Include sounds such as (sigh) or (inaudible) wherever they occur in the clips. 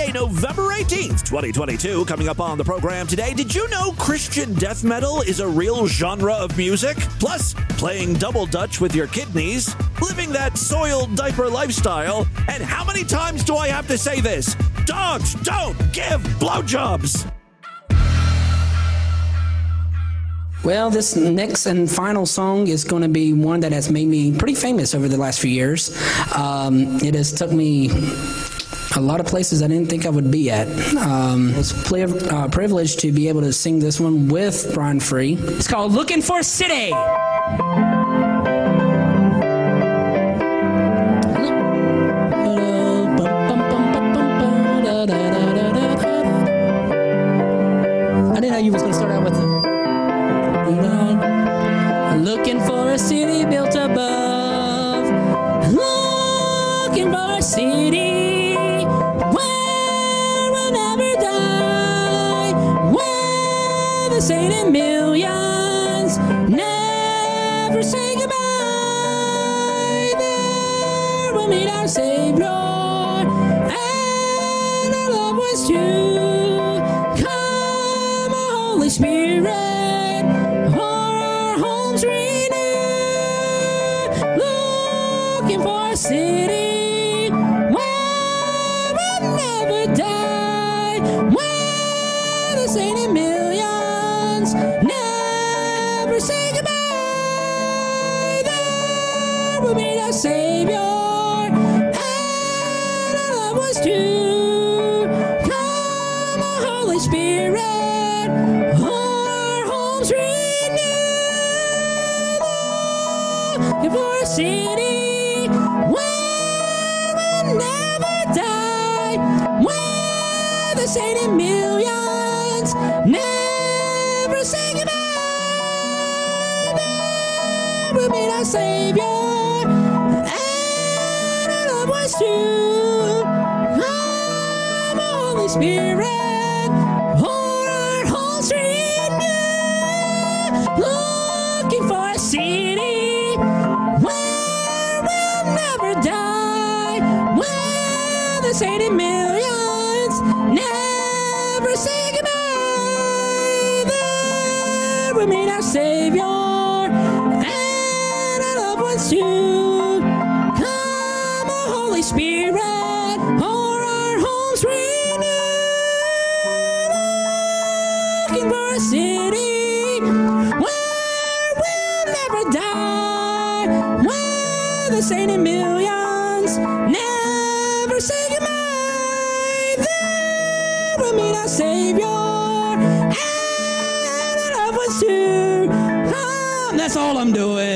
Friday, November 18th, 2022. Coming up on the program today, did you know Christian death metal is a real genre of music? Plus, playing double dutch with your kidneys, living that soiled diaper lifestyle, and how many times do I have to say this? Dogs don't give blowjobs! Well, this next and final song is going to be one that has made me pretty famous over the last few years. Um, it has took me a lot of places I didn't think I would be at. Um, it's a uh, privilege to be able to sing this one with Brian Free. It's called Looking for a City. Savior and our loved ones too. Come, Holy Spirit, our homes. Looking for a city where we'll never die, where the in millions never say goodbye. We'll meet our Savior ones. Come, Holy Spirit, all I'm doing.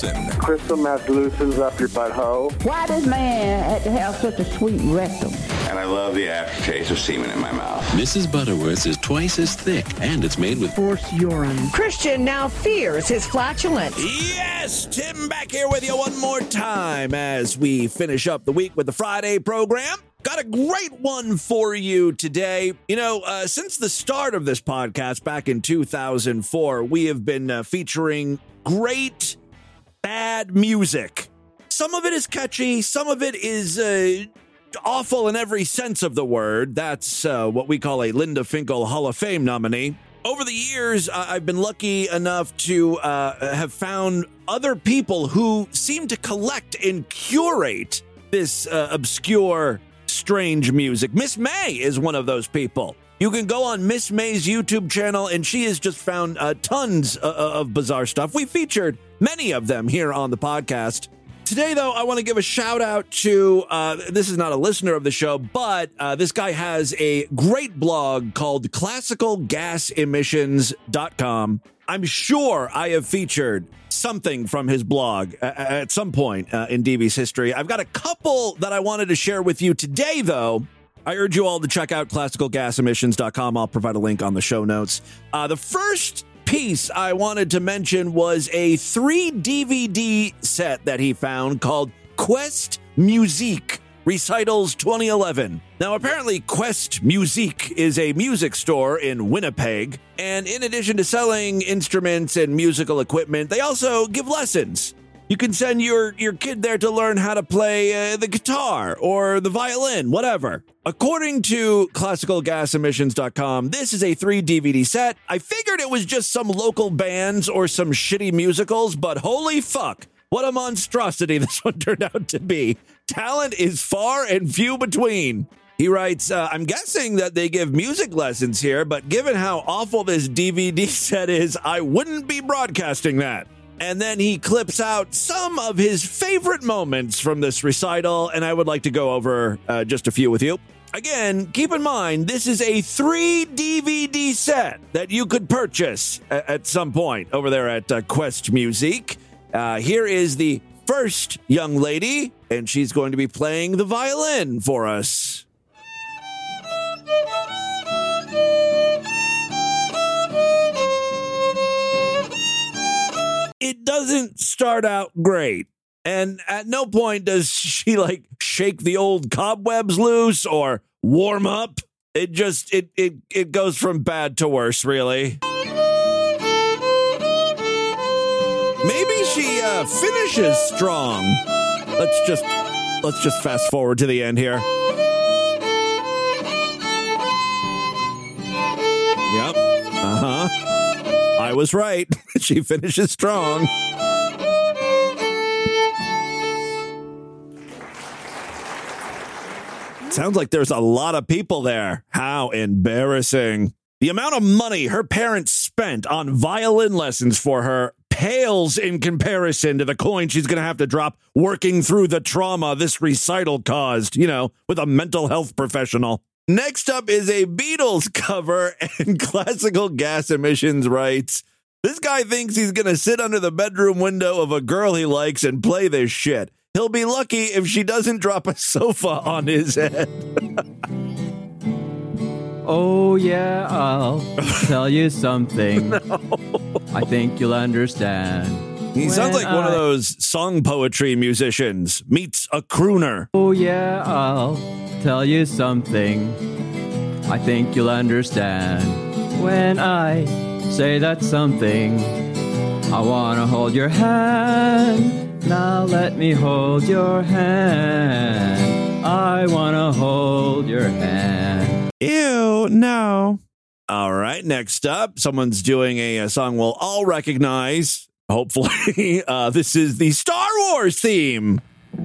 Tim Crystal meth loosens up your butthole. Why does man have to have such a sweet rectum? And I love the aftertaste of semen in my mouth. Mrs. Butterworth is twice as thick, and it's made with Horse urine. Christian now fears his flatulence. Yes, Tim back here with you one more time as we finish up the week with the Friday program. Got a great one for you today. You know, uh, since the start of this podcast back in 2004, we have been uh, featuring great bad music. Some of it is catchy, some of it is uh, awful in every sense of the word. That's uh, what we call a Linda Finkel Hall of Fame nominee. Over the years, I've been lucky enough to uh, have found other people who seem to collect and curate this uh, obscure, strange music. Miss May is one of those people. You can go on Miss May's YouTube channel, and she has just found uh, tons uh, of bizarre stuff. We featured many of them here on the podcast. Today, though, I want to give a shout out to uh, this is not a listener of the show, but uh, this guy has a great blog called classicalgasemissions.com. I'm sure I have featured something from his blog at some point uh, in DV's history. I've got a couple that I wanted to share with you today, though. I urge you all to check out classicalgasemissions.com. I'll provide a link on the show notes. Uh, the first piece I wanted to mention was a three DVD set that he found called Quest Musique. Recitals 2011. Now, apparently, Quest Musique is a music store in Winnipeg, and in addition to selling instruments and musical equipment, they also give lessons. You can send your, your kid there to learn how to play uh, the guitar or the violin, whatever. According to classicalgasemissions.com, this is a three DVD set. I figured it was just some local bands or some shitty musicals, but holy fuck, what a monstrosity (laughs) this one turned out to be. Talent is far and few between. He writes, uh, I'm guessing that they give music lessons here, but given how awful this DVD (laughs) set is, I wouldn't be broadcasting that. And then he clips out some of his favorite moments from this recital, and I would like to go over uh, just a few with you. Again, keep in mind, this is a three DVD set that you could purchase a- at some point over there at uh, Quest Music. Uh, here is the first young lady, and she's going to be playing the violin for us. It doesn't start out great. And at no point does she like shake the old cobwebs loose or warm up. It just it it it goes from bad to worse, really. Maybe she uh, finishes strong. Let's just let's just fast forward to the end here. Yep. Uh huh. I was right. (laughs) she finishes strong. Sounds like there's a lot of people there. How embarrassing. The amount of money her parents spent on violin lessons for her pales in comparison to the coin she's going to have to drop working through the trauma this recital caused, you know, with a mental health professional. Next up is a Beatles (laughs) cover, and classical gas emissions rights. This guy thinks he's going to sit under the bedroom window of a girl he likes and play this shit. He'll be lucky if she doesn't drop a (laughs) sofa on his head. (laughs) Oh, yeah, I'll tell you something. I think you'll understand. He sounds when like one of those song poetry musicians meets a crooner. Oh, yeah, I'll tell you something. I think you'll understand when I say that something. I want to hold your hand. Now let me hold your hand. I want to hold your hand. Ew, no. All right, next up, someone's doing a, a song we'll all recognize. Hopefully, (laughs) uh, this is the Star Wars theme. (laughs)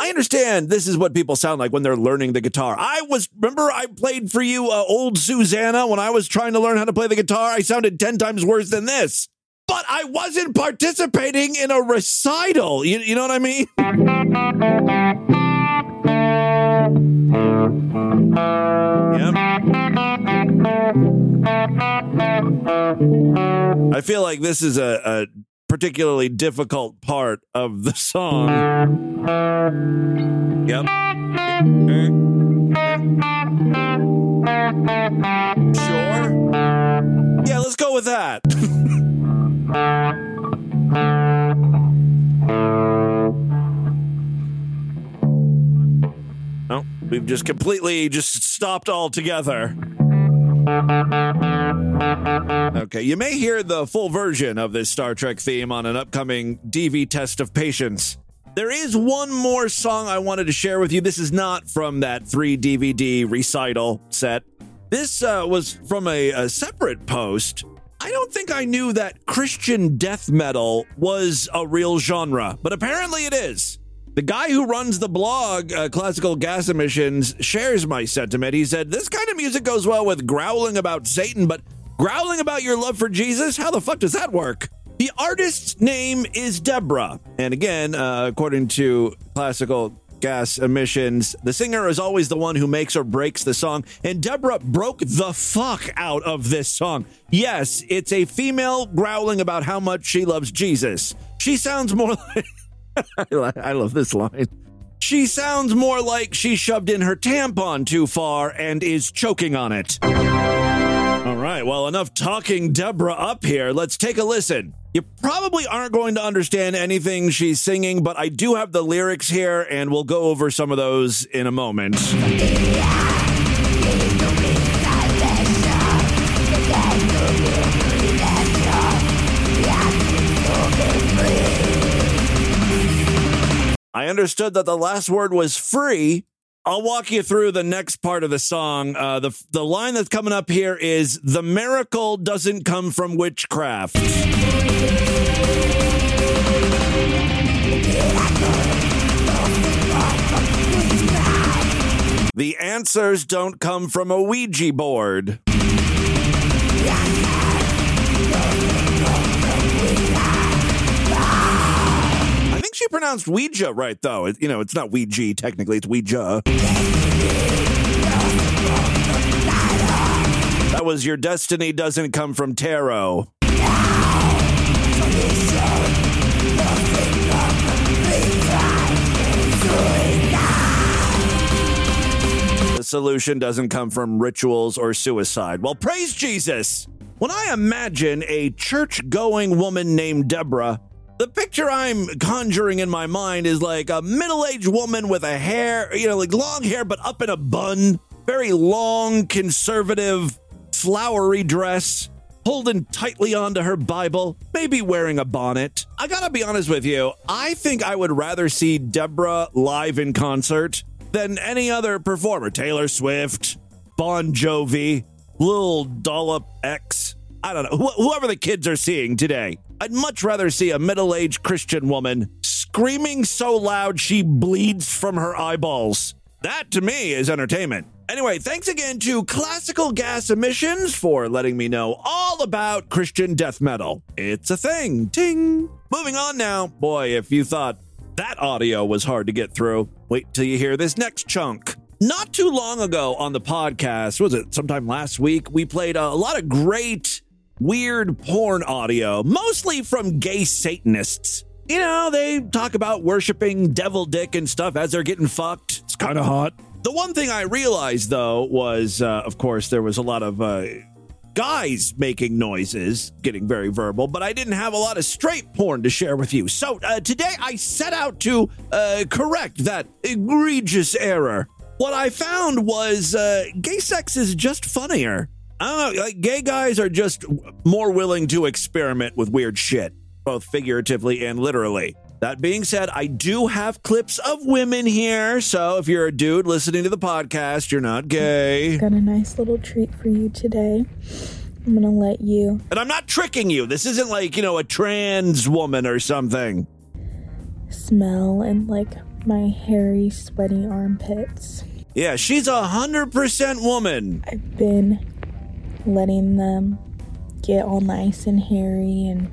I understand this is what people sound like when they're learning the guitar. I was, remember, I played for you uh, old Susanna when I was trying to learn how to play the guitar. I sounded 10 times worse than this. But I wasn't participating in a recital. You, you know what I mean? (laughs) Yep. I feel like this is a, a particularly difficult part of the song. Yep. Sure. Yeah, let's go with that. We've just completely just stopped altogether. Okay, you may hear the full version of this Star Trek theme on an upcoming DV test of patience. There is one more song I wanted to share with you. This is not from that three DVD recital set. This uh, was from a, a separate post. I don't think I knew that Christian death metal was a real genre, but apparently it is. The guy who runs the blog, uh, Classical Gas Emissions, shares my sentiment. He said, This kind of music goes well with growling about Satan, but growling about your love for Jesus? How the fuck does that work? The artist's name is Deborah. And again, uh, according to Classical Gas Emissions, the singer is always the one who makes or breaks the song. And Deborah broke the fuck out of this song. Yes, it's a female growling about how much she loves Jesus. She sounds more (laughs) like. (laughs) I love this line. She sounds more like she shoved in her tampon too far and is choking on it. All right. Well, enough talking Deborah up here. Let's take a listen. You probably aren't going to understand anything she's singing, but I do have the lyrics here, and we'll go over some of those in a moment. I understood that the last word was free. I'll walk you through the next part of the song. Uh, the the line that's coming up here is the miracle doesn't come from witchcraft. The answers don't come from a Ouija board. Pronounced Ouija right, though. It- you know, it's not Ouija, technically, it's Ouija. That was Your Destiny Doesn't Come from Tarot. The solution doesn't come from rituals or suicide. Well, praise Jesus! When I imagine a church going woman named Deborah, the picture I'm conjuring in my mind is like a middle aged woman with a hair, you know, like long hair, but up in a bun, very long, conservative, flowery dress, holding tightly onto her Bible, maybe wearing a bonnet. I gotta be honest with you, I think I would rather see Deborah live in concert than any other performer. Taylor Swift, Bon Jovi, Lil Dollop X. I don't know. Wh- whoever the kids are seeing today. I'd much rather see a middle aged Christian woman screaming so loud she bleeds from her eyeballs. That to me is entertainment. Anyway, thanks again to Classical Gas Emissions for letting me know all about Christian death metal. It's a thing. Ting. Moving on now. Boy, if you thought that audio was hard to get through, wait till you hear this next chunk. Not too long ago on the podcast, was it sometime last week, we played a lot of great, weird porn audio, mostly from gay Satanists. You know, they talk about worshiping devil dick and stuff as they're getting fucked. It's kind of hot. The one thing I realized, though, was, uh, of course, there was a lot of uh, guys making noises, getting very verbal, but I didn't have a lot of straight porn to share with you. So uh, today I set out to uh, correct that egregious error. What I found was uh, gay sex is just funnier. I don't know, like gay guys are just more willing to experiment with weird shit, both figuratively and literally. That being said, I do have clips of women here, so if you're a dude listening to the podcast, you're not gay. Got a nice little treat for you today. I'm gonna let you And I'm not tricking you. This isn't like, you know, a trans woman or something. smell and like my hairy, sweaty armpits. Yeah, she's a hundred percent woman. I've been letting them get all nice and hairy and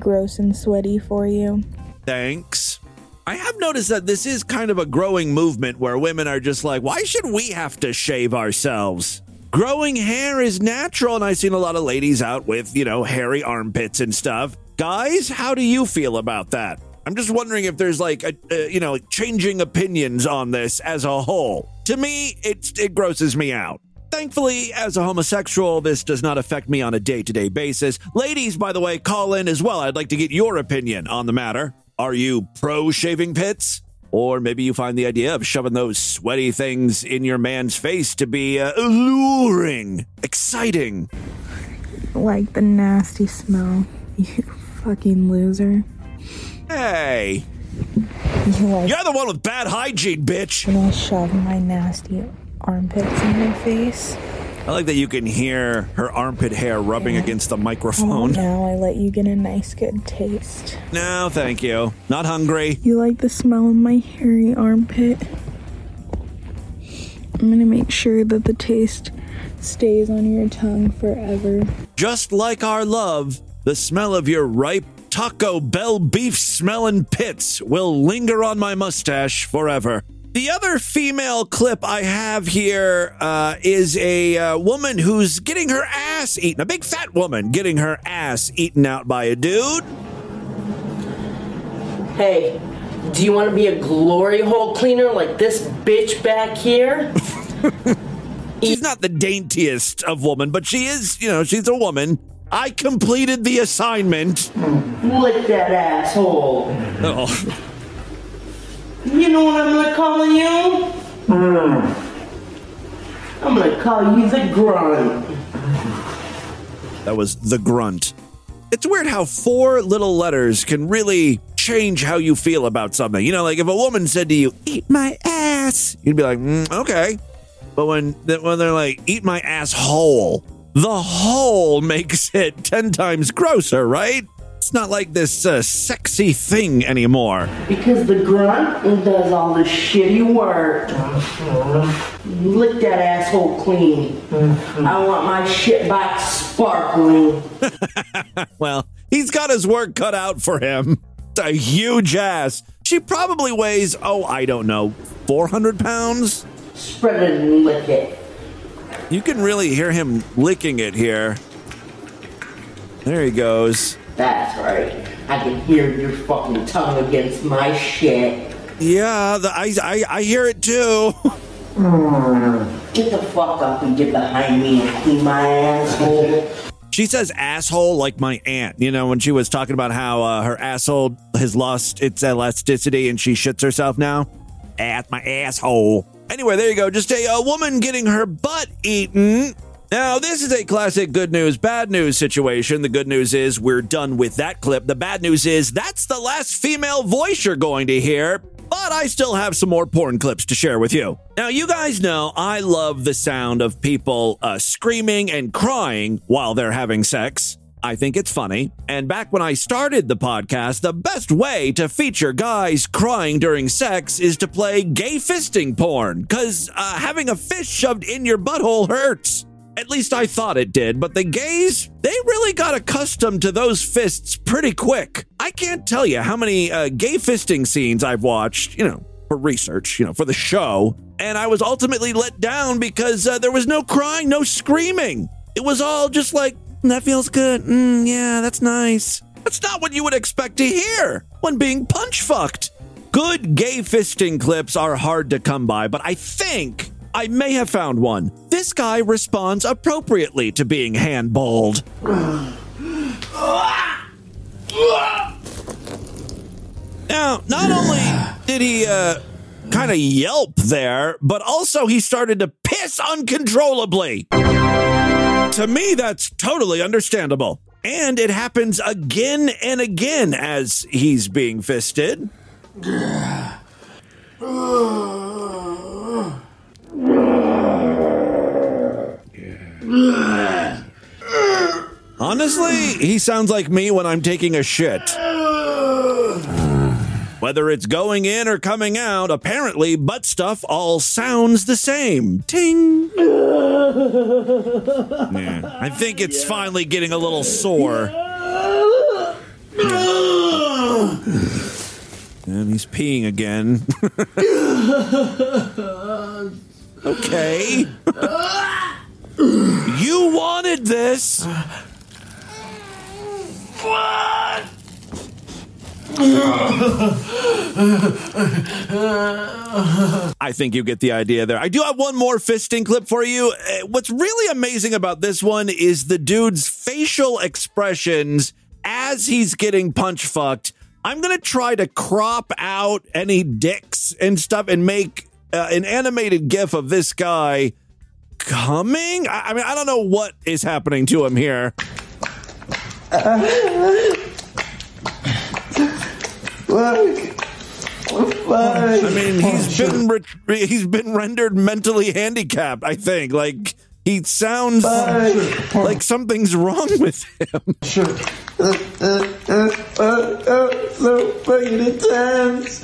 gross and sweaty for you. Thanks. I have noticed that this is kind of a growing movement where women are just like, why should we have to shave ourselves? Growing hair is natural, and I've seen a lot of ladies out with, you know, hairy armpits and stuff. Guys, how do you feel about that? I'm just wondering if there's like, a, uh, you know, changing opinions on this as a whole. To me, it, it grosses me out. Thankfully, as a homosexual, this does not affect me on a day to day basis. Ladies, by the way, call in as well. I'd like to get your opinion on the matter. Are you pro shaving pits? Or maybe you find the idea of shoving those sweaty things in your man's face to be uh, alluring, exciting. Like the nasty smell. You fucking loser. Hey, You like you're the one with bad hygiene, bitch. when I shove my nasty armpits in your face. I like that you can hear her armpit hair rubbing against the Oh, microphone. now I let you get a nice good taste. No, thank you. Not hungry. You like the smell of my hairy armpit? I'm gonna make sure that the taste stays on your tongue forever. Just like our love, the smell of your ripe Taco Bell beef smelling pits will linger on my mustache forever. The other female clip I have here uh, is a uh, woman who's getting her ass eaten, a big fat woman getting her ass eaten out by a dude. Hey, do you want to be a glory hole cleaner like this bitch back here? (laughs) She's not the daintiest of woman, but she is, you know, she's a woman. I completed the assignment. Lick that asshole. (laughs) Oh, You know what I'm gonna call you? I'm gonna call you the grunt. that was the grunt. It's weird how four little letters can really change how you feel about something. You know, like if a woman said to you, "Eat my ass," you'd be like, mm, "Okay," but when when they're like, "Eat my asshole," the hole makes it (laughs) ten times grosser, right? It's not like this uh, sexy thing anymore. Because the grunt does all the shitty work. Lick that asshole clean. I want my shit back sparkling. (laughs) Well, he's got his work cut out for him. It's a huge ass. She probably weighs, oh, I don't know, 400 pounds? Spread it and lick it. You can really hear him licking it here. There he goes. That's right. I can hear your fucking tongue against my shit. Yeah, the, I, I, I hear it too. Get the fuck up and get behind me and clean my asshole. She says asshole like my aunt, you know, when she was talking about how uh, her asshole has lost its elasticity and she shits herself now. At my asshole. Anyway, there you go. Just a, a woman getting her butt eaten. Now, this is a classic good news, bad news situation. The good news is we're done with that clip. The bad news is that's the last female voice you're going to hear. But I still have some more porn clips to share with you. Now, you guys know I love the sound of people uh, screaming and crying while they're having sex. I think it's funny. And back when I started the podcast, the best way to feature guys crying during sex is to play gay fisting porn, because uh, having a fist shoved in your butthole hurts. At least I thought it did, but the gays, they really got accustomed to those fists pretty quick. I can't tell you how many uh, gay fisting scenes I've watched, you know, for research, you know, for the show, and I was ultimately let down because uh, there was no crying, no screaming. It was all just like, that feels good. Mm, yeah, that's nice. That's not what you would expect to hear when being punch fucked. Good gay fisting clips are hard to come by, but I think I may have found one. This guy responds appropriately to being handballed. Now, not only did he uh, kind of yelp there, but also he started to piss uncontrollably. To me, that's totally understandable. And it happens again and again as he's being fisted. Honestly, he sounds like me when I'm taking a shit. Whether it's going in or coming out, apparently butt stuff all sounds the same. Ting. Yeah, I think it's finally getting a little sore. And he's peeing again. (laughs) okay. You wanted this. What? I think you get the idea there. I do have one more fisting clip for you. Uh, What's really amazing about this one is the dude's facial expressions as he's getting punch fucked. I'm going to try to crop out any dicks and stuff and make uh, an animated gif of this guy coming. I, I mean, I don't know what is happening to him here. I mean, he's been re- he's been rendered mentally handicapped. I think like he sounds like something's wrong with him. so fucking intense.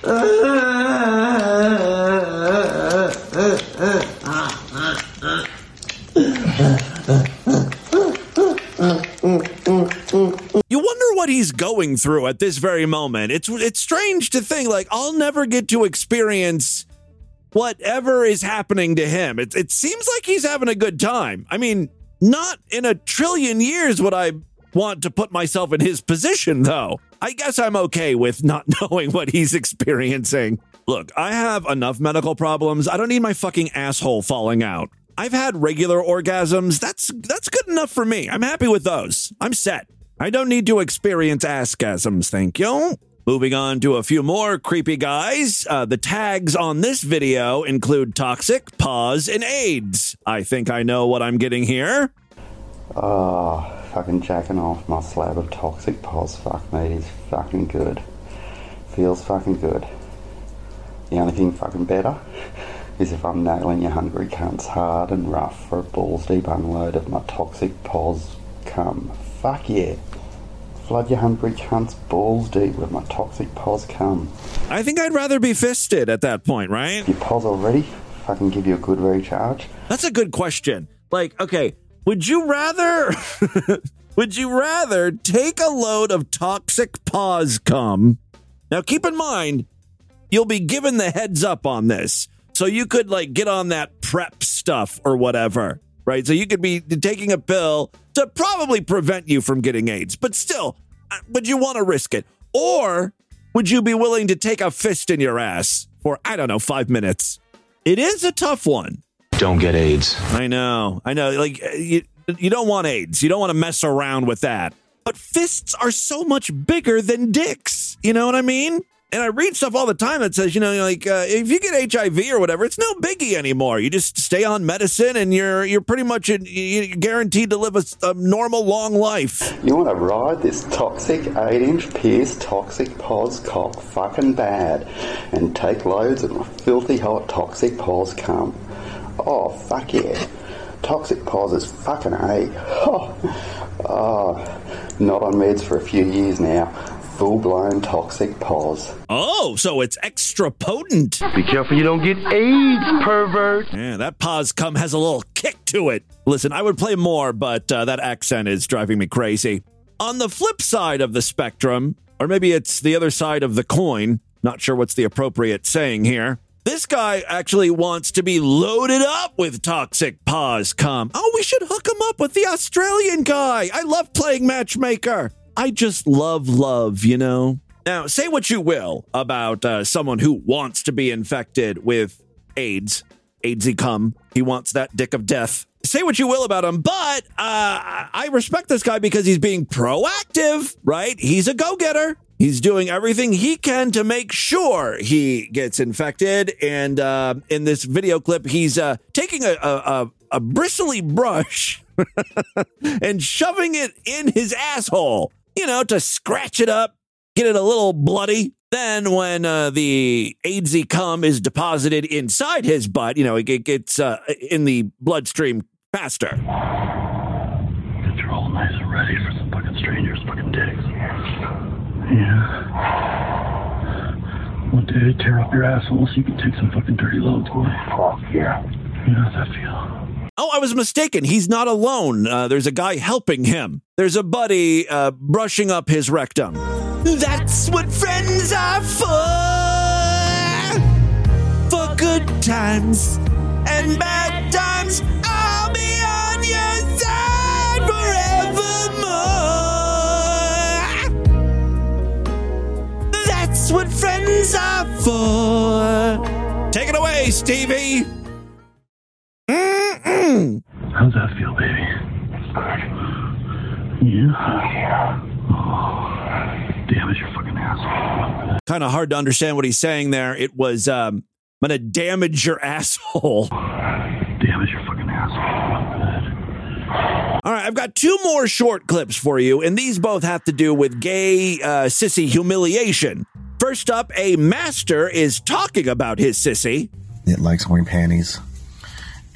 You wonder what he's going through at this very moment. It's it's strange to think like I'll never get to experience whatever is happening to him. It it seems like he's having a good time. I mean, not in a trillion years would I want to put myself in his position though. I guess I'm okay with not (laughs) knowing what he's experiencing. Look, I have enough medical problems. I don't need my fucking asshole falling out. I've had regular orgasms. That's that's good enough for me. I'm happy with those. I'm set. I don't need to experience assgasms, thank you. Moving on to a few more creepy guys. Uh, the tags on this video include toxic, pause, and AIDS. I think I know what I'm getting here. Oh, fucking jacking off my slab of toxic pos. Fuck me, is fucking good. Feels fucking good. The only thing fucking better is if I'm nailing your hungry cunts hard and rough for a balls deep unload of my toxic pos cum. Fuck yeah. Flood your hungry cunts balls deep with my toxic pos cum. I think I'd rather be fisted at that point, right? Your pos already? Fucking give you a good recharge. That's a good question. Like, okay, would you rather (laughs) would you rather take a load of toxic pause cum? Now keep in mind, you'll be given the heads up on this. So you could like get on that prep stuff or whatever, right? So you could be taking a pill to probably prevent you from getting AIDS, but still, uh, would you want to risk it? Or would you be willing to take a fist in your ass for, I don't know, five minutes? It is a tough one. Don't get AIDS. I know. I know. Like, uh, you, you don't want AIDS. You don't want to mess around with that. But fists are so much bigger than dicks. You know what I mean? And I read stuff all the time that says, you know, like uh, if you get HIV or whatever, it's no biggie anymore. You just stay on medicine, and you're you're pretty much in, you're guaranteed to live a, a normal, long life. You want to ride this toxic 8 inch Pierce toxic pos cock fucking bad and take loads of filthy hot toxic pos cum. Oh, fuck yeah. Toxic pos is fucking A. Oh, oh, not on meds for a few years now. Full blown toxic pos. Oh, so it's extra potent. Be careful you don't get AIDS, pervert. Yeah, that pause cum has a little kick to it. Listen, I would play more, but uh, that accent is driving me crazy. On the flip side of the spectrum, or maybe it's the other side of the coin, not sure what's the appropriate saying here. This guy actually wants to be loaded up with toxic paws cum. Oh, we should hook him up with the Australian guy. I love playing matchmaker. I just love love, you know? Now, say what you will about uh, someone who wants to be infected with AIDS, AIDSy cum. He wants that dick of death. Say what you will about him, but uh, I respect this guy because he's being proactive, right? He's a go getter. He's doing everything he can to make sure he gets infected. And uh, in this video clip, he's uh, taking a, a, a, bristly brush (laughs) and shoving it in his asshole, you know, to scratch it up, get it a little bloody. Then, when uh, the AIDSy cum is deposited inside his butt, you know, it, it gets uh, in the bloodstream faster for some fucking strangers, fucking dicks. Yeah. One day, tear up your asshole so you can take some fucking dirty loads, boy. Fuck yeah. You know how that feel? Oh, I was mistaken. He's not alone. Uh, there's a guy helping him. There's a buddy uh, brushing up his rectum. That's what friends are for. For good times and bad times. That's what friends are for. Take it away, Stevie. Mm-mm. How's that feel, baby? Yeah. Yeah. Oh, damage your fucking asshole. Kind of hard to understand what he's saying there. It was, um, I'm going to damage your (laughs) asshole. Damage your fucking asshole. All right, I've got two more short clips for you, and these both have to do with gay uh, sissy humiliation. First up, a master is talking about his sissy. It likes wearing panties.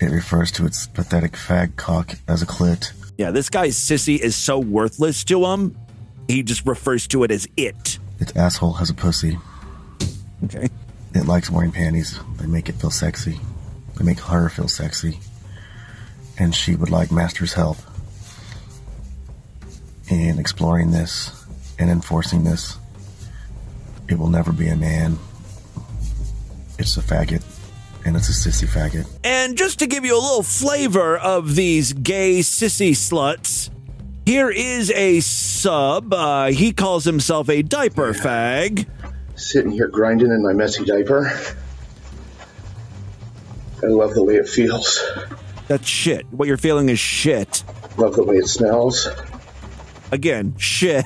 It refers to its pathetic fag cock as a clit. Yeah, this guy's sissy is so worthless to him, he just refers to it as it. Its asshole has a pussy. Okay. It likes wearing panties. They make it feel sexy. They make her feel sexy. And she would like Master's help in exploring this and enforcing this. It will never be a man. It's a faggot. And it's a sissy faggot. And just to give you a little flavor of these gay sissy sluts, here is a sub. Uh, he calls himself a diaper fag. sitting here grinding in my messy diaper. I love the way it feels. That's shit. What you're feeling is shit. Love the way it smells. Again, shit.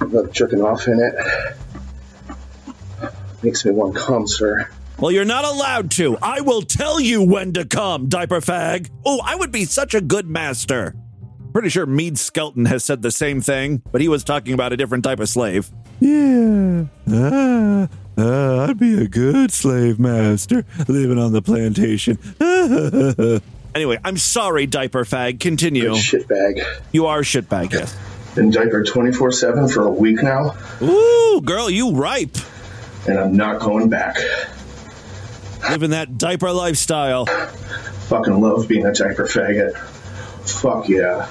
Love jerking off in it. Makes me want to come, sir. Well, you're not allowed to. I will tell you when to come, diaper fag. Oh, I would be such a good master. Pretty sure Mead Skelton has said the same thing, but he was talking about a different type of slave. Yeah. Ah, ah, I'd be a good slave master living on the plantation. (laughs) anyway, I'm sorry, diaper fag. Continue. Shitbag. You are shitbag, yes. Been diapered 24 7 for a week now, Ooh, girl, you ripe. And I'm not going back. Living that diaper lifestyle. Fucking love being a diaper faggot. Fuck yeah.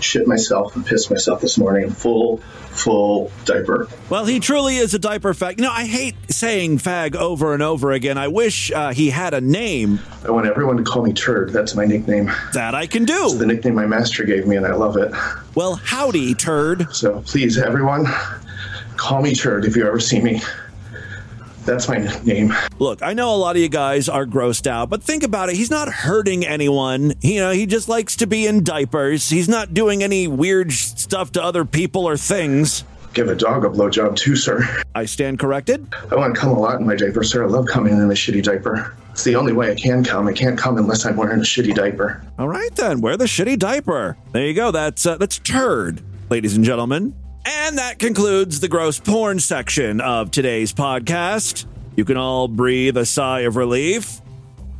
Shit myself and pissed myself this morning in full, full diaper. Well, he truly is a diaper fag. You know, I hate saying fag over and over again. I wish uh, he had a name. I want everyone to call me Turd. That's my nickname. That I can do. It's the nickname my master gave me, and I love it. Well, howdy, turd. So please, everyone, call me Turd if you ever see me. That's my name. Look, I know a lot of you guys are grossed out, but think about it. He's not hurting anyone. You know, he just likes to be in diapers. He's not doing any weird stuff to other people or things. Give a dog a blowjob too, sir. I stand corrected. I want to come a lot in my diaper, sir. I love coming in a shitty diaper. It's the only way I can come. I can't come unless I'm wearing a shitty diaper. All right then, wear the shitty diaper. There you go. That's uh, that's turd, ladies and gentlemen. And that concludes the gross porn section of today's podcast. You can all breathe a sigh of relief.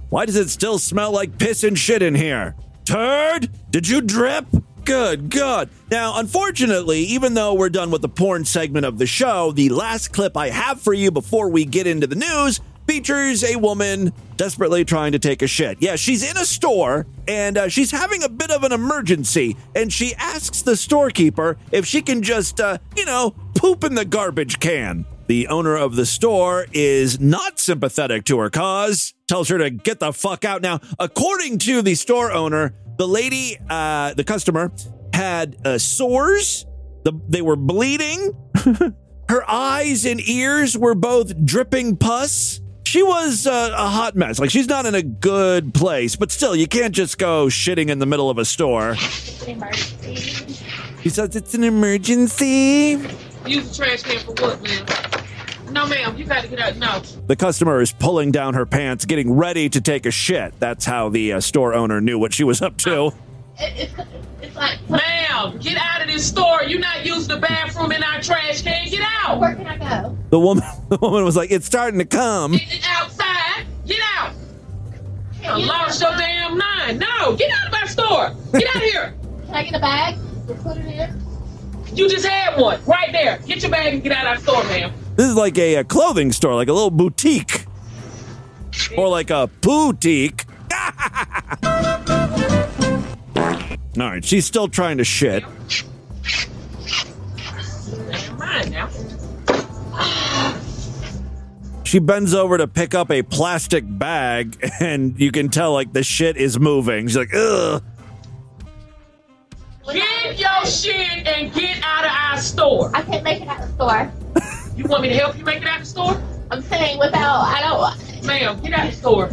Why does it still smell like piss and shit in here? Turd? Did you drip? Good good. Now, unfortunately, even though we're done with the porn segment of the show, the last clip I have for you before we get into the news features a woman desperately trying to take a shit. Yeah, she's in a store and uh, she's having a bit of an emergency, and she asks the storekeeper if she can just, uh, you know, poop in the garbage can. The owner of the store is not sympathetic to her cause, tells her to get the fuck out. Now, according to the store owner, the lady, uh, the customer, had uh, sores, the, they were bleeding, (laughs) her eyes and ears were both dripping pus. She was uh, a hot mess. Like, she's not in a good place, but still, you can't just go shitting in the middle of a store. He says it's an emergency. Use the trash can for what, ma'am? No, ma'am, you gotta get out. No. The customer is pulling down her pants, getting ready to take a shit. That's how the uh, store owner knew what she was up to. It's, it's like, ma'am, get out of this store. You're not using the bathroom in our trash can. Get out. Where can I go? The woman, (laughs) the woman was like, "It's starting to come." It's outside. Get out. I lost your damn mind. No, get out of my store. Get out of here. (laughs) Can I get a bag? Put it in. You just had one right there. Get your bag and get out of our store, ma'am. This is like a, a clothing store, like a little boutique, or like a boutique. (laughs) All right, she's still trying to shit. Mine now. She bends over to pick up a plastic bag, (laughs) and you can tell like the shit is moving. She's like, ugh. Get your shit and get out of our store. I can't make it out of the store. you want me to help you make it out of the store? I'm saying without, I don't. Ma'am, get out of the store.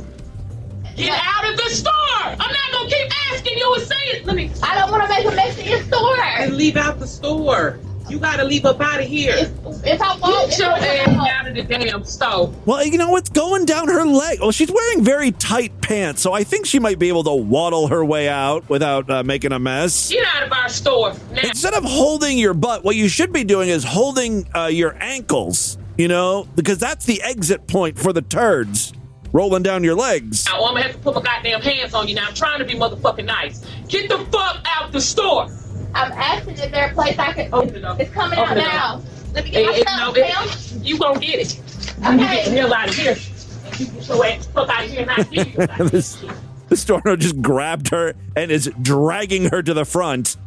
Get out of the store! I'm not gonna keep asking you and saying. It. Let me. I don't want to make a mess in your store. And leave out the store. You gotta leave up out of here. If, if I want, get your ass out of the damn store. Well, you know what's going down her leg? Well, she's wearing very tight pants, so I think she might be able to waddle her way out without uh, making a mess. Get out of our store now. Instead of holding your butt, what you should be doing is holding uh, your ankles, you know, because that's the exit point for the turds rolling down your legs. Now, I'm gonna have to put my goddamn hands on you now. I'm trying to be motherfucking nice. Get the fuck out the store. I'm asking if there's a place I can open it up. It's coming Open out it now. up. Let me It- get my it- stuff, no, ma'am. it- You gonna get it. When you get the hell out of here. You get your ass the fuck out of here and I give you. (laughs) this, the store owner just grabbed her and is dragging her to the front.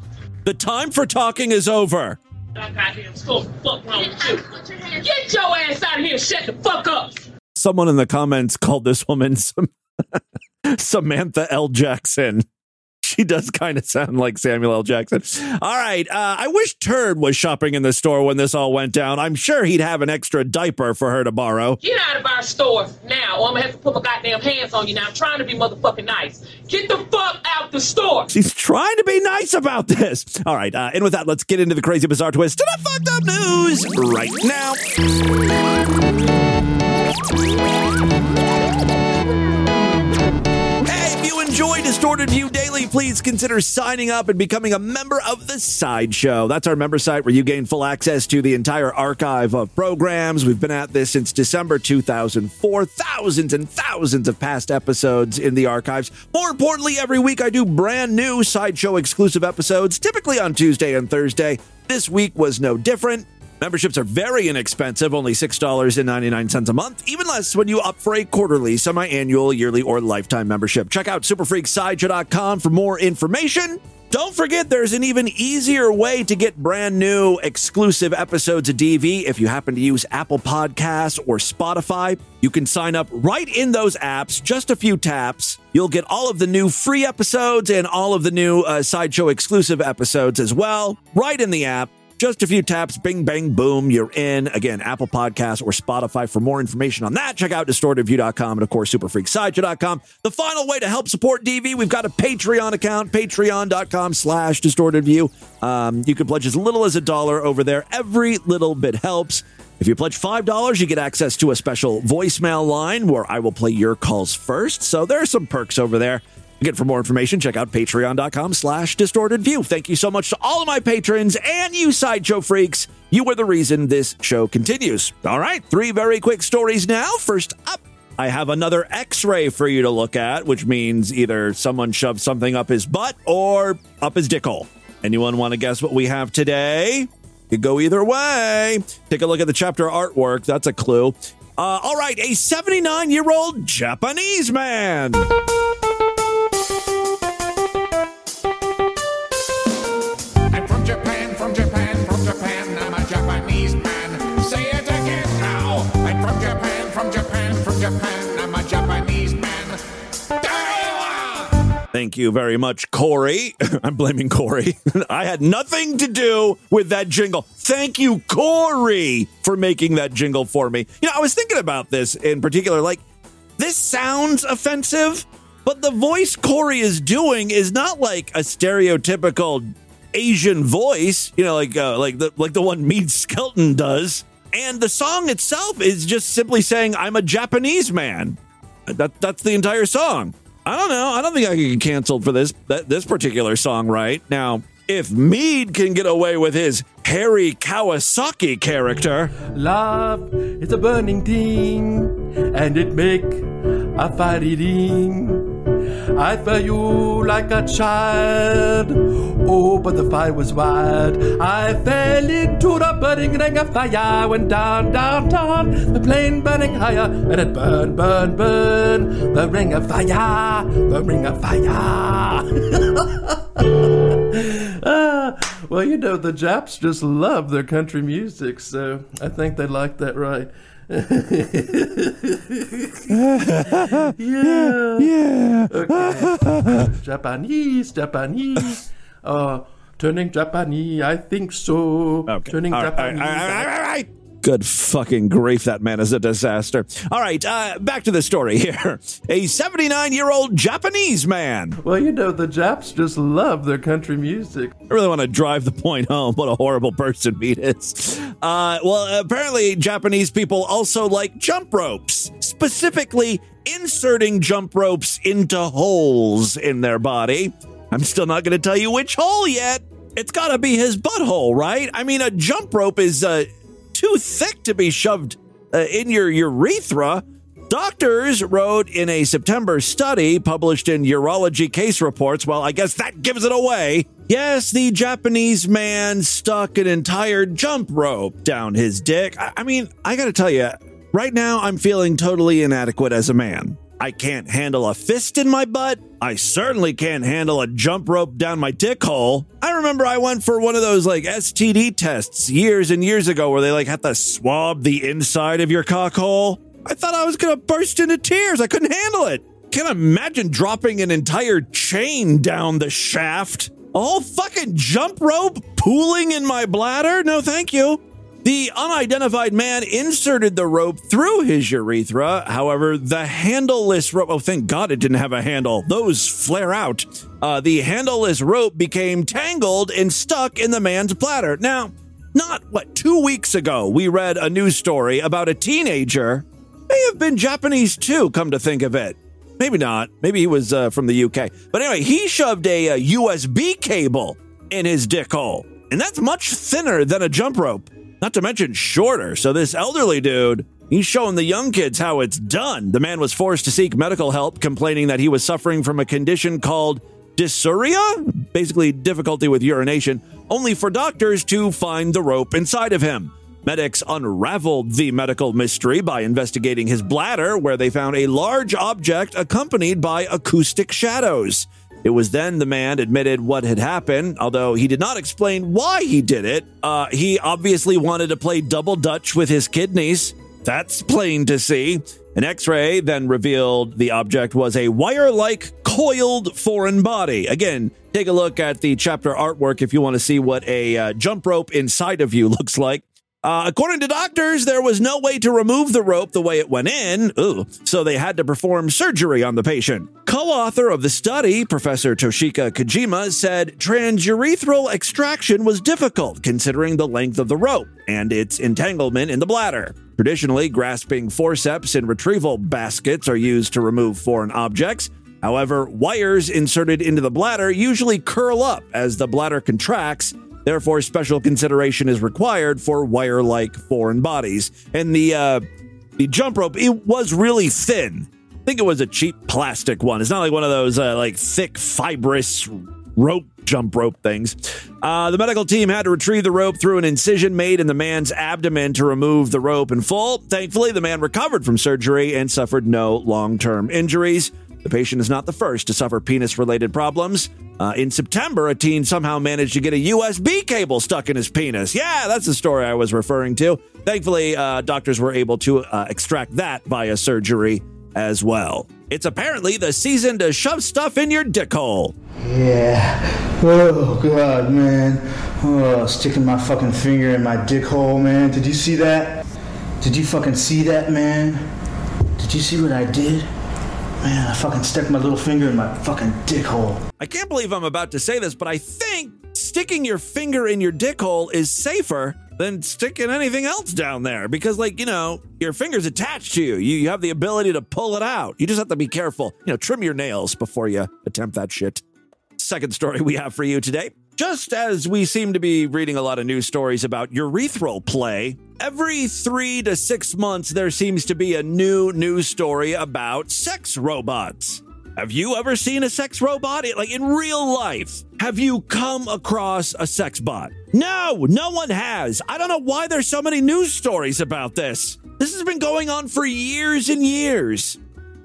The time for talking is over. I goddamn store. Fuck wrong with you? Get your ass out of here. Shut the fuck up. Someone in the comments called this woman (laughs) Samantha L. Jackson. She does kind of sound like Samuel L. Jackson. All right. Uh, I wish Turd was shopping in the store when this all went down. I'm sure he'd have an extra diaper for her to borrow. Get out of our store now, or I'm gonna have to put my goddamn hands on you now. I'm trying to be motherfucking nice. Get the fuck out the store. She's trying to be nice about this. All right. Uh, and with that, let's get into the crazy, bizarre twist to the fucked up news right now. Hey, if you enjoy Distorted View Daily, please consider signing up and becoming a member of the Sideshow. That's our member site where you gain full access to the entire archive of programs. We've been at this since December 2004. Thousands and thousands of past episodes in the archives. More importantly, every week I do brand new Sideshow exclusive episodes, typically on Tuesday and Thursday. This week was no different. Memberships are very inexpensive, only $6.99 a month, even less when you opt for a quarterly, semi annual, yearly, or lifetime membership. Check out superfreaksideshow.com for more information. Don't forget, there's an even easier way to get brand new exclusive episodes of DV if you happen to use Apple Podcasts or Spotify. You can sign up right in those apps, just a few taps. You'll get all of the new free episodes and all of the new uh, Sideshow exclusive episodes as well, right in the app. Just a few taps, bing, bang, boom, you're in. Again, Apple Podcasts or Spotify. For more information on that, check out distortedview.com and, of course, superfreaksideshow.com. The final way to help support DV, we've got a Patreon account, patreon.com slash distortedview. Um, you can pledge as little as a dollar over there. Every little bit helps. If you pledge $5, you get access to a special voicemail line where I will play your calls first. So there are some perks over there. Again, for more information, check out patreon.com slash distorted view. Thank you so much to all of my patrons and you sideshow freaks. You are the reason this show continues. All right, three very quick stories now. First up, I have another x-ray for you to look at, which means either someone shoved something up his butt or up his dickhole. Anyone want to guess what we have today? Could go either way. Take a look at the chapter artwork. That's a clue. Uh, all right, a 79 year old Japanese man. Thank you very much, Corey. (laughs) I'm blaming Corey. (laughs) I had nothing to do with that jingle. Thank you, Corey, for making that jingle for me. You know, I was thinking about this in particular. Like, this sounds offensive, but the voice Corey is doing is not like a stereotypical Asian voice. You know, like uh, like the like the one Mead Skelton does. And the song itself is just simply saying, "I'm a Japanese man." That that's the entire song. I don't know. I don't think I can get canceled for this this particular song right now. If Mead can get away with his Harry Kawasaki character, Love is a burning thing, and it make a fiery ring. I felt you like a child. Oh, but the fire was wild. I fell into the burning ring of fire. I Went down, down, down. The plane burning higher, and it burned, burned, burned. The ring of fire, the ring of fire. (laughs) ah, well, you know, the Japs just love their country music, so I think they like that right. Yeah. Yeah. (laughs) Okay. Japanese, Japanese. Uh, turning Japanese, I think so. Okay. Turning All right, Japanese. all right, all right, all right. Good fucking grief, that man is a disaster. All right, uh, back to the story here. A 79 year old Japanese man. Well, you know, the Japs just love their country music. I really want to drive the point home. What a horrible person Mead is. Uh, well, apparently, Japanese people also like jump ropes, specifically inserting jump ropes into holes in their body. I'm still not going to tell you which hole yet. It's got to be his butthole, right? I mean, a jump rope is uh, too thick to be shoved uh, in your urethra. Doctors wrote in a September study published in Urology Case Reports. Well, I guess that gives it away. Yes, the Japanese man stuck an entire jump rope down his dick. I, I mean, I gotta tell you, right now I'm feeling totally inadequate as a man. I can't handle a fist in my butt. I certainly can't handle a jump rope down my dick hole. I remember I went for one of those like STD tests years and years ago where they like had to swab the inside of your cock hole. I thought I was gonna burst into tears. I couldn't handle it. can't imagine dropping an entire chain down the shaft. A whole fucking jump rope pooling in my bladder? No, thank you. The unidentified man inserted the rope through his urethra. However, the handleless rope, oh, thank God it didn't have a handle. Those flare out. Uh, the handleless rope became tangled and stuck in the man's bladder. Now, not what, two weeks ago, we read a news story about a teenager, may have been Japanese too, come to think of it. Maybe not. Maybe he was uh, from the UK. But anyway, he shoved a, a USB cable in his dick hole. And that's much thinner than a jump rope, not to mention shorter. So this elderly dude, he's showing the young kids how it's done. The man was forced to seek medical help, complaining that he was suffering from a condition called dysuria, basically difficulty with urination, only for doctors to find the rope inside of him. Medics unraveled the medical mystery by investigating his bladder, where they found a large object accompanied by acoustic shadows. It was then the man admitted what had happened, although he did not explain why he did it. Uh, he obviously wanted to play double dutch with his kidneys. That's plain to see. An x ray then revealed the object was a wire like coiled foreign body. Again, take a look at the chapter artwork if you want to see what a uh, jump rope inside of you (laughs) looks like. Uh, according to doctors, there was no way to remove the rope the way it went in, Ooh, so they had to perform surgery on the patient. Co author of the study, Professor Toshika Kojima, said transurethral extraction was difficult considering the length of the rope and its entanglement in the bladder. Traditionally, grasping forceps and retrieval baskets are used to remove foreign objects. However, wires inserted into the bladder usually curl up as the bladder contracts Therefore, special consideration is required for wire-like foreign bodies. And the uh, the jump rope it was really thin. I think it was a cheap plastic one. It's not like one of those uh, like thick fibrous rope jump rope things. Uh, the medical team had to retrieve the rope through an incision made in the man's abdomen to remove the rope in full. Thankfully, the man recovered from surgery and suffered no long-term injuries. The patient is not the first to suffer penis related problems. Uh, in September, a teen somehow managed to get a USB cable stuck in his penis. Yeah, that's the story I was referring to. Thankfully, uh, doctors were able to uh, extract that via surgery as well. It's apparently the season to shove stuff in your dick hole. Yeah. Oh, God, man. Oh, sticking my fucking finger in my dick hole, man. Did you see that? Did you fucking see that, man? Did you see what I did? Man, I fucking stuck my little finger in my fucking dick hole. I can't believe I'm about to say this, but I think sticking your finger in your dick hole is safer than sticking anything else down there because, like, you know, your finger's attached to you. you. You have the ability to pull it out. You just have to be careful. You know, trim your nails before you attempt that shit. Second story we have for you today. Just as we seem to be reading a lot of news stories about urethral play, every three to six months there seems to be a new news story about sex robots. Have you ever seen a sex robot? Like in real life, have you come across a sex bot? No, no one has. I don't know why there's so many news stories about this. This has been going on for years and years.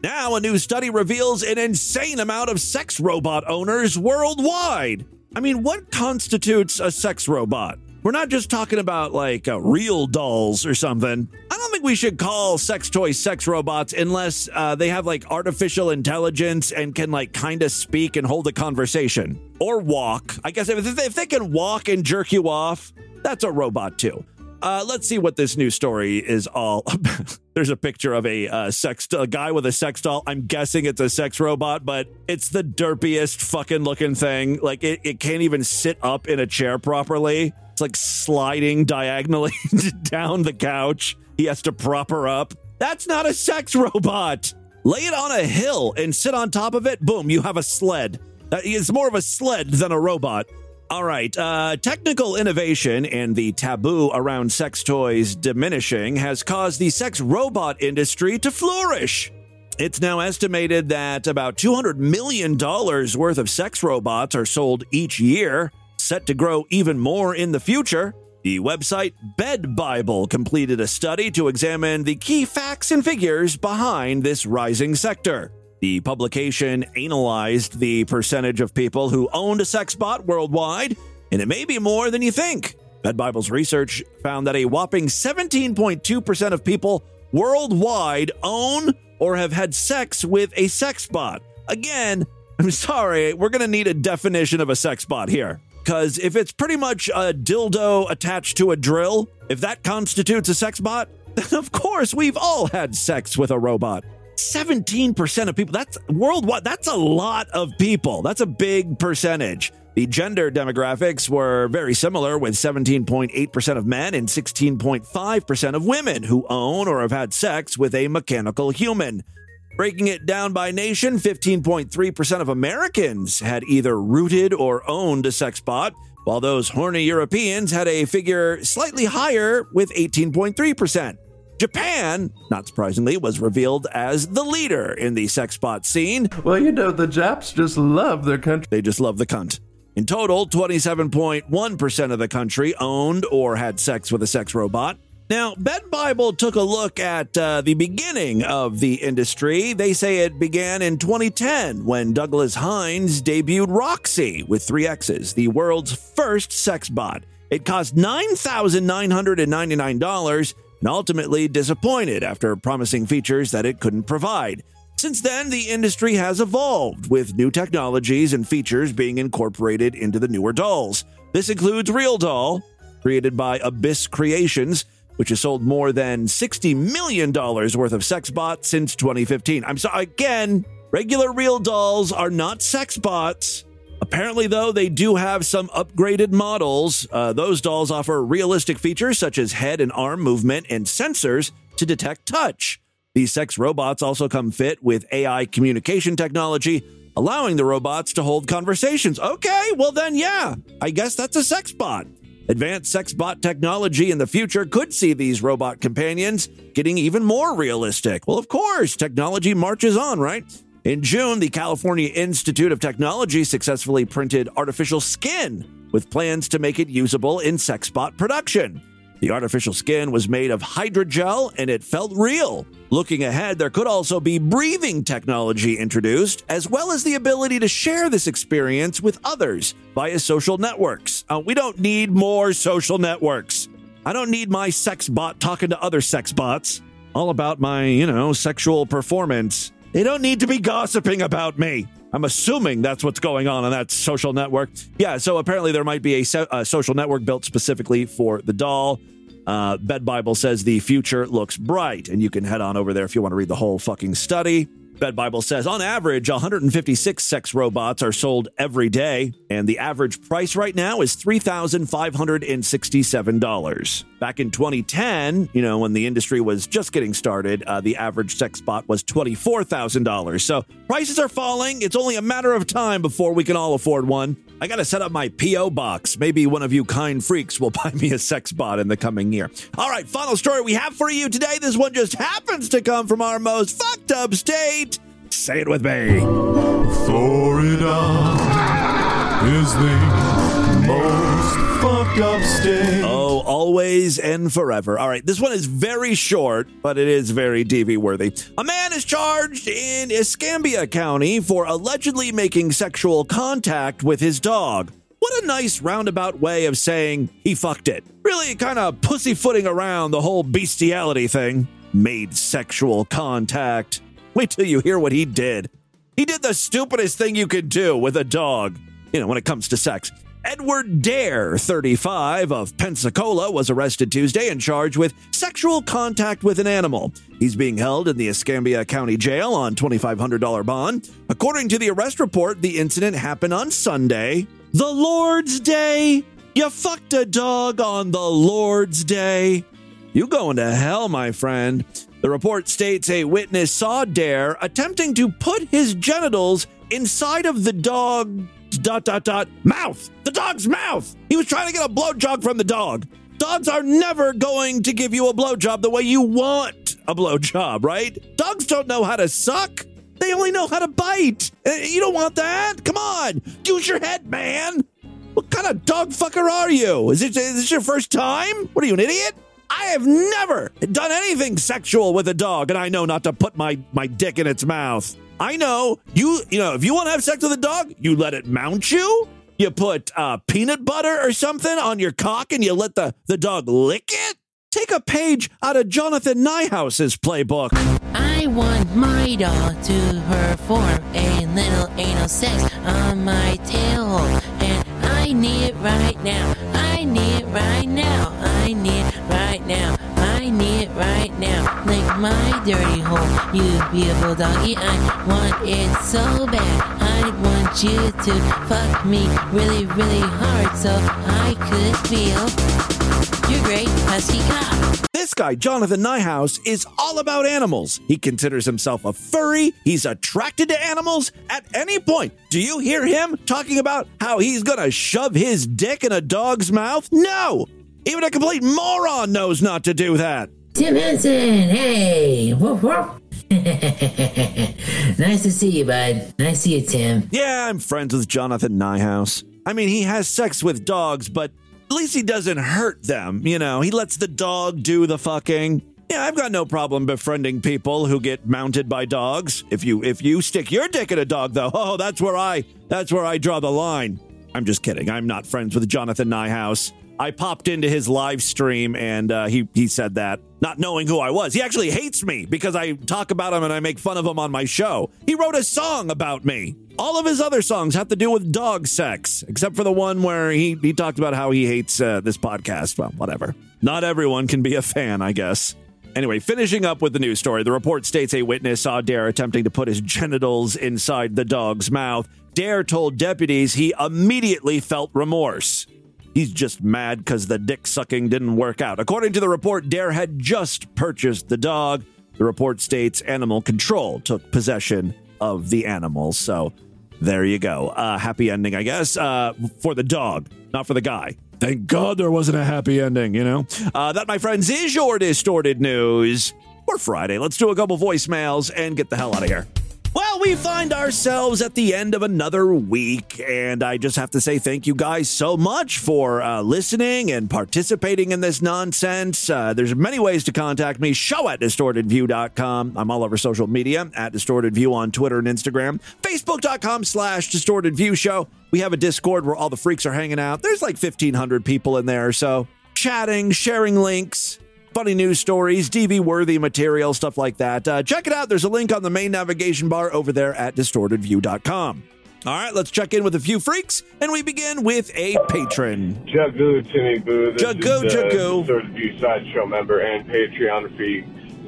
Now, a new study reveals an insane amount of sex robot owners worldwide. I mean, what constitutes a sex robot? We're not just talking about like uh, real dolls or something. I don't think we should call sex toys sex robots unless uh, they have like artificial intelligence and can like kind of speak and hold a conversation or walk. I guess if they, if they can walk and jerk you off, that's a robot too. Uh, let's see what this new story is all (laughs) about. There's a picture of a uh, sex a guy with a sex doll. I'm guessing it's a sex robot, but it's the derpiest fucking looking thing. Like it, it can't even sit up in a chair properly. It's like sliding diagonally (laughs) down the couch. He has to prop her up. That's not a sex (laughs) robot. Lay it on a hill and sit on top of it. Boom, you have a sled. It's more of a sled than a robot. All right. Uh, technical innovation and the taboo around sex toys diminishing has caused the sex robot industry to flourish. It's now estimated that about $200 million worth of sex robots are sold each year, set to grow even more in the future. The website Bed Bible completed a study to examine the key facts and figures behind this rising sector. The publication analyzed the percentage of people who owned a sex bot worldwide, and it may be more than you think. Bed Bible's research found that a whopping 17.2% of people worldwide own or have had sex with a sex bot. Again, (laughs) I'm sorry, we're going to need a definition of a sex bot here. Because if it's pretty much a dildo attached to a drill, if that constitutes a sex bot, (laughs) then of course we've all had sex with a robot. 17% of people, that's worldwide, that's a lot of people. That's a big percentage. The gender demographics were very similar, with 17.8% of men and 16.5% of women who own or have had sex with a mechanical human. Breaking it down by nation, 15.3% of Americans had either rooted or owned a sex bot, while those horny Europeans had a figure slightly higher with 18.3%. Japan, not surprisingly, was revealed as the leader in the sex bot scene. Well, you know, the Japs just love their country. They just love the cunt. In total, 27.1% of the country owned or had sex with a sex robot. Now, Bed Bible took a look at uh, the beginning of the industry. They say it began in 2010 when Douglas Hines debuted Roxy with three X's, the world's first sex bot. It cost $9,999 and ultimately disappointed after promising features that it couldn't provide. Since then, the industry has evolved, with new technologies and features being incorporated into the newer dolls. This includes Real Doll, created by Abyss Creations, which has sold more than $60 million worth of sex bots since 2015. I'm sorry, again, regular Real Dolls are not sex bots. Apparently, though, they do have some upgraded models. Uh, those dolls offer realistic features such as head and arm movement and sensors to detect touch. These sex robots also come fit with AI communication technology, allowing the robots to hold conversations. Okay, well, then, yeah, I guess that's a sex bot. Advanced sex bot technology in the future could see these robot companions getting even more realistic. Well, of course, technology marches on, right? In June, the California Institute of Technology successfully printed artificial skin with plans to make it usable in sex bot production. The artificial skin was made of hydrogel and it felt real. Looking ahead, there could also be breathing technology introduced, as well as the ability to share this experience with others via social networks. Uh, we don't need more social networks. I don't need my sex bot talking to other sex bots all about my, you know, sexual performance. They don't need to be gossiping about me. I'm assuming that's what's going on on that social network. Yeah, so apparently there might be a, se- a social network built specifically for the doll. Uh, Bed Bible says the future looks bright, and you can head on over there if you want to read the whole fucking study. Bed Bible says on average, 156 sex robots are sold every day, and the average price right now is $3,567. Back in 2010, you know, when the industry was just getting started, uh, the average sex bot was $24,000. So prices are falling. It's only a matter of time before we can all afford one. I got to set up my P.O. box. Maybe one of you kind freaks will (laughs) buy me a sex bot in the coming year. All right, final story we have for you today. This one just happens to come from our most fucked up state. Say it with me. Florida is the most Oh, always and forever. All right, this one is very short, but it is very DV worthy. A man is charged in Escambia County for allegedly making sexual contact with his dog. What a nice roundabout way of saying he fucked it. Really kind of pussyfooting around the whole bestiality thing. Made sexual contact. Wait till you hear what he did. He did the stupidest thing you could do with a dog, you know, when it comes to sex. Edward Dare, 35, of Pensacola, was arrested Tuesday and charged with sexual contact with an animal. He's being held in the Escambia County Jail on $2,500 bond. According to the arrest report, the incident happened on Sunday, the Lord's Day. You fucked a dog on the Lord's Day. You going to hell, my friend. The report states a witness saw Dare attempting to put his genitals inside of the dog dot dot dot mouth. The dog's mouth. He was trying to get a blowjob from the dog. Dogs are never going to give you a blowjob the way you want a blowjob, right? Dogs don't know how to suck. They only know how to bite. Uh, You don't want that. Come on, use your head, man. What kind of dog fucker are you? Is it is this your first time? What are you, an idiot? I have never done anything sexual with a dog, and I know not to put my, my dick in its mouth. I know you, you know, if you want to have sex with a dog, you let it mount you. You put uh, peanut butter or something on your cock and you let the, the dog lick it. Take a page out of Jonathan Nyhouse's playbook. I want my doll to perform a little anal sex on my tail. And I need it right now. I need it right now. I need it right now. I need it right now. Lick my dirty hole, you beautiful doggy. I want it so bad. I want you to fuck me really, really hard so I could feel your great husky cock. This guy, Jonathan Nyhouse, is all about animals. He considers himself a furry. He's attracted to animals. At any point, do you hear him talking about how he's to shove his dick in a dog's mouth? No! Even a complete moron knows not to do that. Tim Henson, hey, woof woof. (laughs) nice to see you, bud. Nice to see you, Tim. Yeah, I'm friends with Jonathan Nyhouse. I mean, he has sex with dogs, but at least he doesn't hurt them. You know, he lets the dog do the fucking. Yeah, I've got no problem befriending people who get mounted by dogs. If you if you stick your dick in a dog, though, (laughs) oh, that's where I that's where I draw the line. I'm just kidding. I'm not friends with Jonathan Nyhouse. I popped into his live stream and uh, he he said that, not knowing who I was. He actually hates me because I talk about him and I make fun of him on my show. He wrote a song about me. All of his other songs have to do with dog sex, except for the one where he he talked about how he hates uh, this podcast. Well, whatever. Not everyone can be a fan, I guess. Anyway, finishing up with the news story, the report states a witness saw Dare attempting to put his genitals inside the dog's mouth. Dare told deputies he immediately felt remorse. He's just mad because the dick sucking didn't work out. According to the report, Dare had just purchased the dog. The report states animal control took possession of the animal. So there you go. Uh, happy ending, I guess, uh, for the dog, not for the guy. Thank God there wasn't a happy ending, you know? Uh, that, my friends, is your distorted news for Friday. Let's do a couple voicemails and get the hell out of here. We find ourselves at the end of another week, and I just have to say thank you guys so much for uh, listening and participating in this nonsense. Uh, there's many ways to contact me. Show at distortedview.com. I'm all over social media at distortedview on Twitter and Instagram. Facebook.com slash distortedview show. We have a Discord where all the freaks are hanging out. There's like 1,500 people in there, so chatting, sharing links, funny news stories, DV worthy material, stuff like that. Uh, check it out. There's a link on the main navigation bar over there at distortedview.com. All right, let's check in with a few freaks, and we begin with a patron. Jugoo, Timmy Boo. Is, uh, Jugoo. Distorted View Sideshow member and Patreon fee.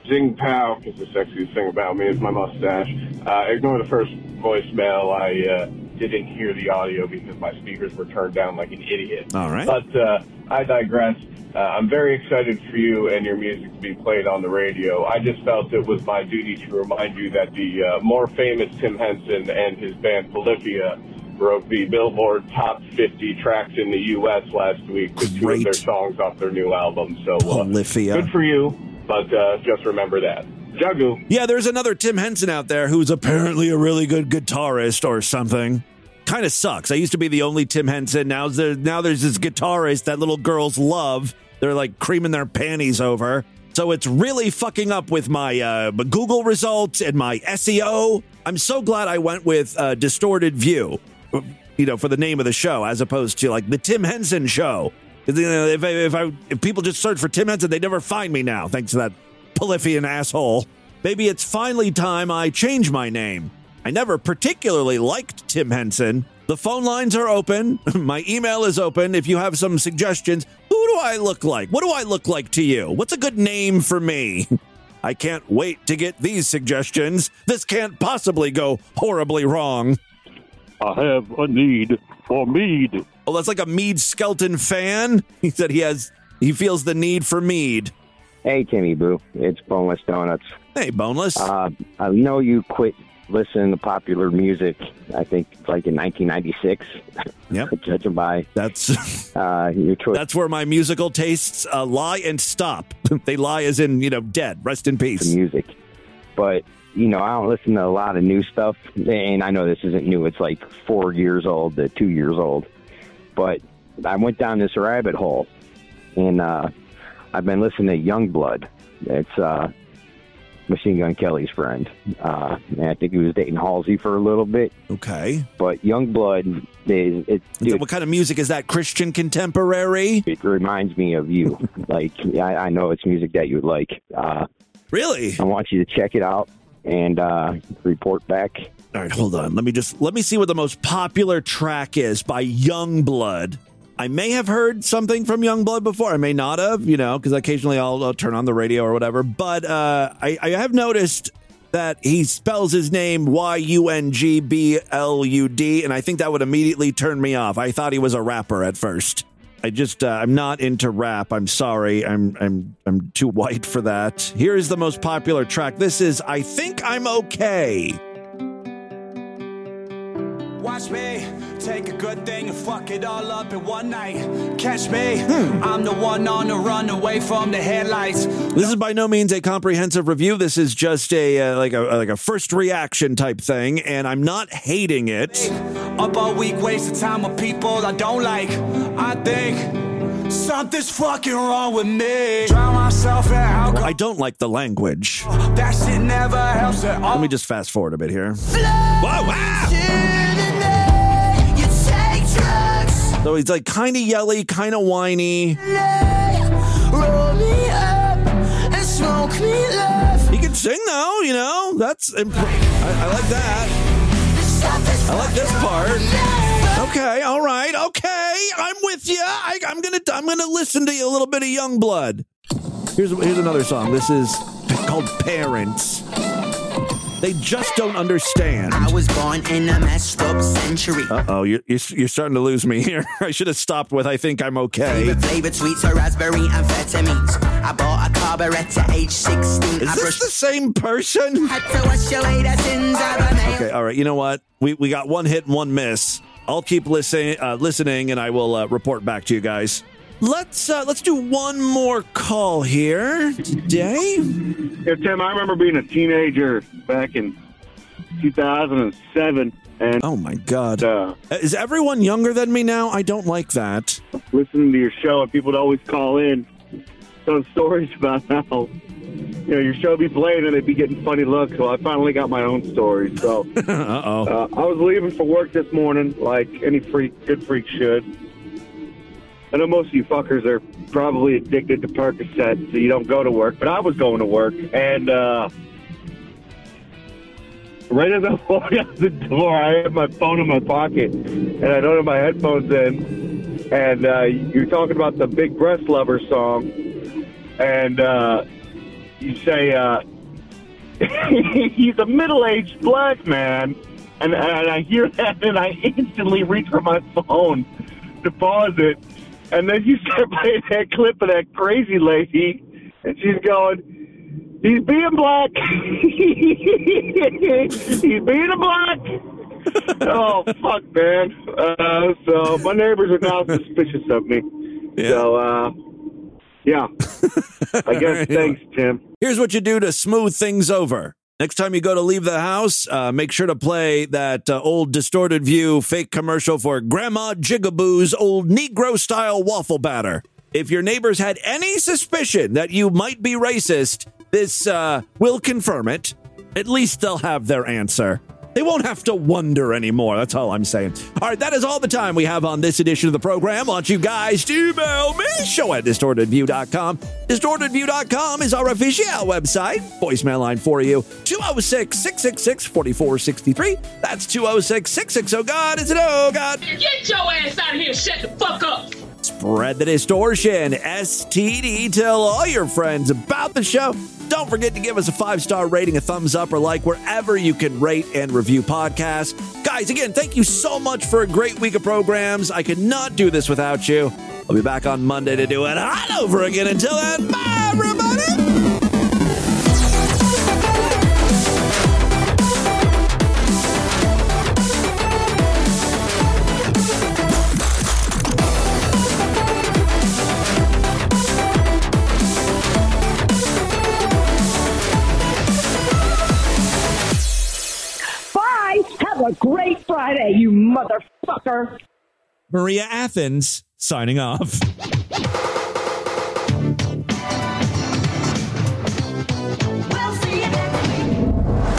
Zing Pow, because the sexiest thing about me is my mustache. Uh, ignore the first voicemail. I uh, didn't hear the audio because my speakers were turned down like an idiot. All right. But uh, I digress. Uh, I'm very excited for you and your music to be played on the radio. I just felt it was my duty to remind you that the uh, more famous Tim Henson and his band Polyphia broke the Billboard Top 50 tracks in the U.S. last week with two of their songs off their new album. So uh, Polyphia. good for you, but uh, just remember that. Jugoo. Yeah, there's another Tim Henson out there who's apparently a really good guitarist or something. Kind of sucks. I used to be the only Tim Henson. Now there, now there's this guitarist that little girls love. They're like creaming their panties over. So it's really fucking up with my uh, Google results and my SEO. I'm so glad I went with uh, Distorted View, you know, for the name of the show, as opposed to like the Tim Henson Show. You know, if I, if I if people just search for Tim Henson, they never find me now, thanks to that Polyphian asshole. Maybe it's finally time I change my name. I never particularly liked Tim Henson. The phone lines are open. (laughs) My email is open. If you have some suggestions, who do I look like? What do I look like to you? What's a good name for me? (laughs) I can't wait to get these suggestions. This can't possibly go horribly wrong. I have a need for mead. Oh, that's like a Mead Skelton fan. (laughs) He said he has he feels the need for mead. Hey, Timmy Boo. It's Boneless Donuts. Hey, Boneless. Uh, I know you quit listening to popular music, I think, like in 1996. Yep. (laughs) Judging by that's (laughs) uh, your choice. That's where my musical tastes uh, lie and stop. (laughs) they lie as in, you know, dead. Rest in peace. Music. But, you know, I don't listen to a lot of new stuff. And I know this isn't new. It's like four years old to two years old. But I went down this rabbit hole. And uh, I've been listening to Yungblud. It's uh, Machine Gun Kelly's friend. Uh, and I think he was dating Halsey for a little bit. Okay. But Yungblud is it. Dude, what kind of music is that? Christian contemporary? It reminds me of you. like I, I know it's music that you would like. Uh, really? I want you to check it out and uh, report back. All right, hold on. Let me just let me see what the most popular track is by Yungblud. I may have heard something from Yungblud before. I may not have, you know, because occasionally I'll, I'll turn on the radio or whatever. But uh, I, I have noticed that he spells his name Y U N G B L U D, and I think that would immediately turn me off. I thought he was a rapper at first. I just uh, I'm not into rap. I'm sorry. I'm I'm I'm too white for that. Here is the most popular track. This is I think I'm okay. Watch me take a good thing and fuck it all up in one night. Catch me, I'm the one on the run away from the headlights. This is by no means a comprehensive review. This is just a uh, like a like a first reaction type thing, and I'm not hating it. Up all week, wasting time with people I don't like. I think something's fucking wrong with me. Drown myself in alcohol. I don't like the language. That shit never helps at all. Let me just fast forward a bit here. Whoa, wow! So he's like kind of yelly, kind of whiny. He can sing though, you know. That's imp- I, I like that. I like this part. Okay, all right, okay. I'm with you. I, I'm gonna I'm gonna listen to you a little bit of Yungblud. Here's here's another song. This is called Parents. They just don't understand. I was born in a messed up century. Uh oh, you're, you're you're starting to lose me here. (laughs) I should have stopped with I think I'm okay. Favorite flavored sweets are raspberry amphetamines. I bought a carburet at age 16. Is I this the same person? had to wash away the sins of a male. Okay, all right. You know what? We we got one hit and one miss. I'll keep listening, uh, listening, and I will uh, report back to you guys. Let's uh, let's do one more call here today. Yeah, Tim, I remember being a teenager back in 2007 and Oh my God! uh, Is everyone younger than me now? I don't like that. listening to your show and people would always call in telling stories (laughs) about how you know your show be playing and they'd be getting funny looks. So I finally got my own story. So (laughs) Uh-oh. uh, I was leaving for work this morning, like any freak, good freak should. I know most of you fuckers are probably addicted to Percocet, so you don't go to work. But I was going to work, and uh, right as I (laughs) walk out the door, I have my phone in my pocket, and I don't have my headphones in. And uh, you're talking about the Big Breast Lover song, and uh, you say uh, (laughs) he's a middle-aged black man, and, and I hear that, and I instantly reach for my phone to pause it, and then you start (laughs) playing that clip of that crazy lady, and she's going. He's being black. (laughs) He's being a black. oh fuck, man. Uh, so my neighbors are now suspicious of me. So uh, yeah. (laughs) I guess thanks, Tim. Here's what you do to smooth things over. Next time you go to leave the house, uh, make sure to play that uh, old distorted view fake commercial for Grandma Jigaboo's old Negro style waffle batter. If your neighbors had any suspicion that you might be racist, this uh, will confirm it. At least they'll have their answer. They won't have to wonder anymore. That's all I'm saying. All right, that is all the time we have on this edition of the program. Want you guys to email me, show at distortedview.com. Distortedview.com is our official website. Voicemail line for you 206 666 4463. That's 206 660 God. Is it oh God? Get your ass out of here. Shut the fuck up. Spread the distortion. STD. Tell all your friends about the show. Don't forget to give us a five star rating, a thumbs up, or like wherever you can rate and review podcasts. Guys, again, thank you so much for a great week of programs. I could not do this without you. I'll be back on Monday to do it all over again. Until then, bye, everybody. A great Friday, you motherfucker. Maria Athens signing off.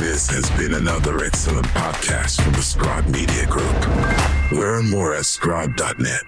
This has been another excellent podcast from the Scribe Media Group. Learn more at scribe.net.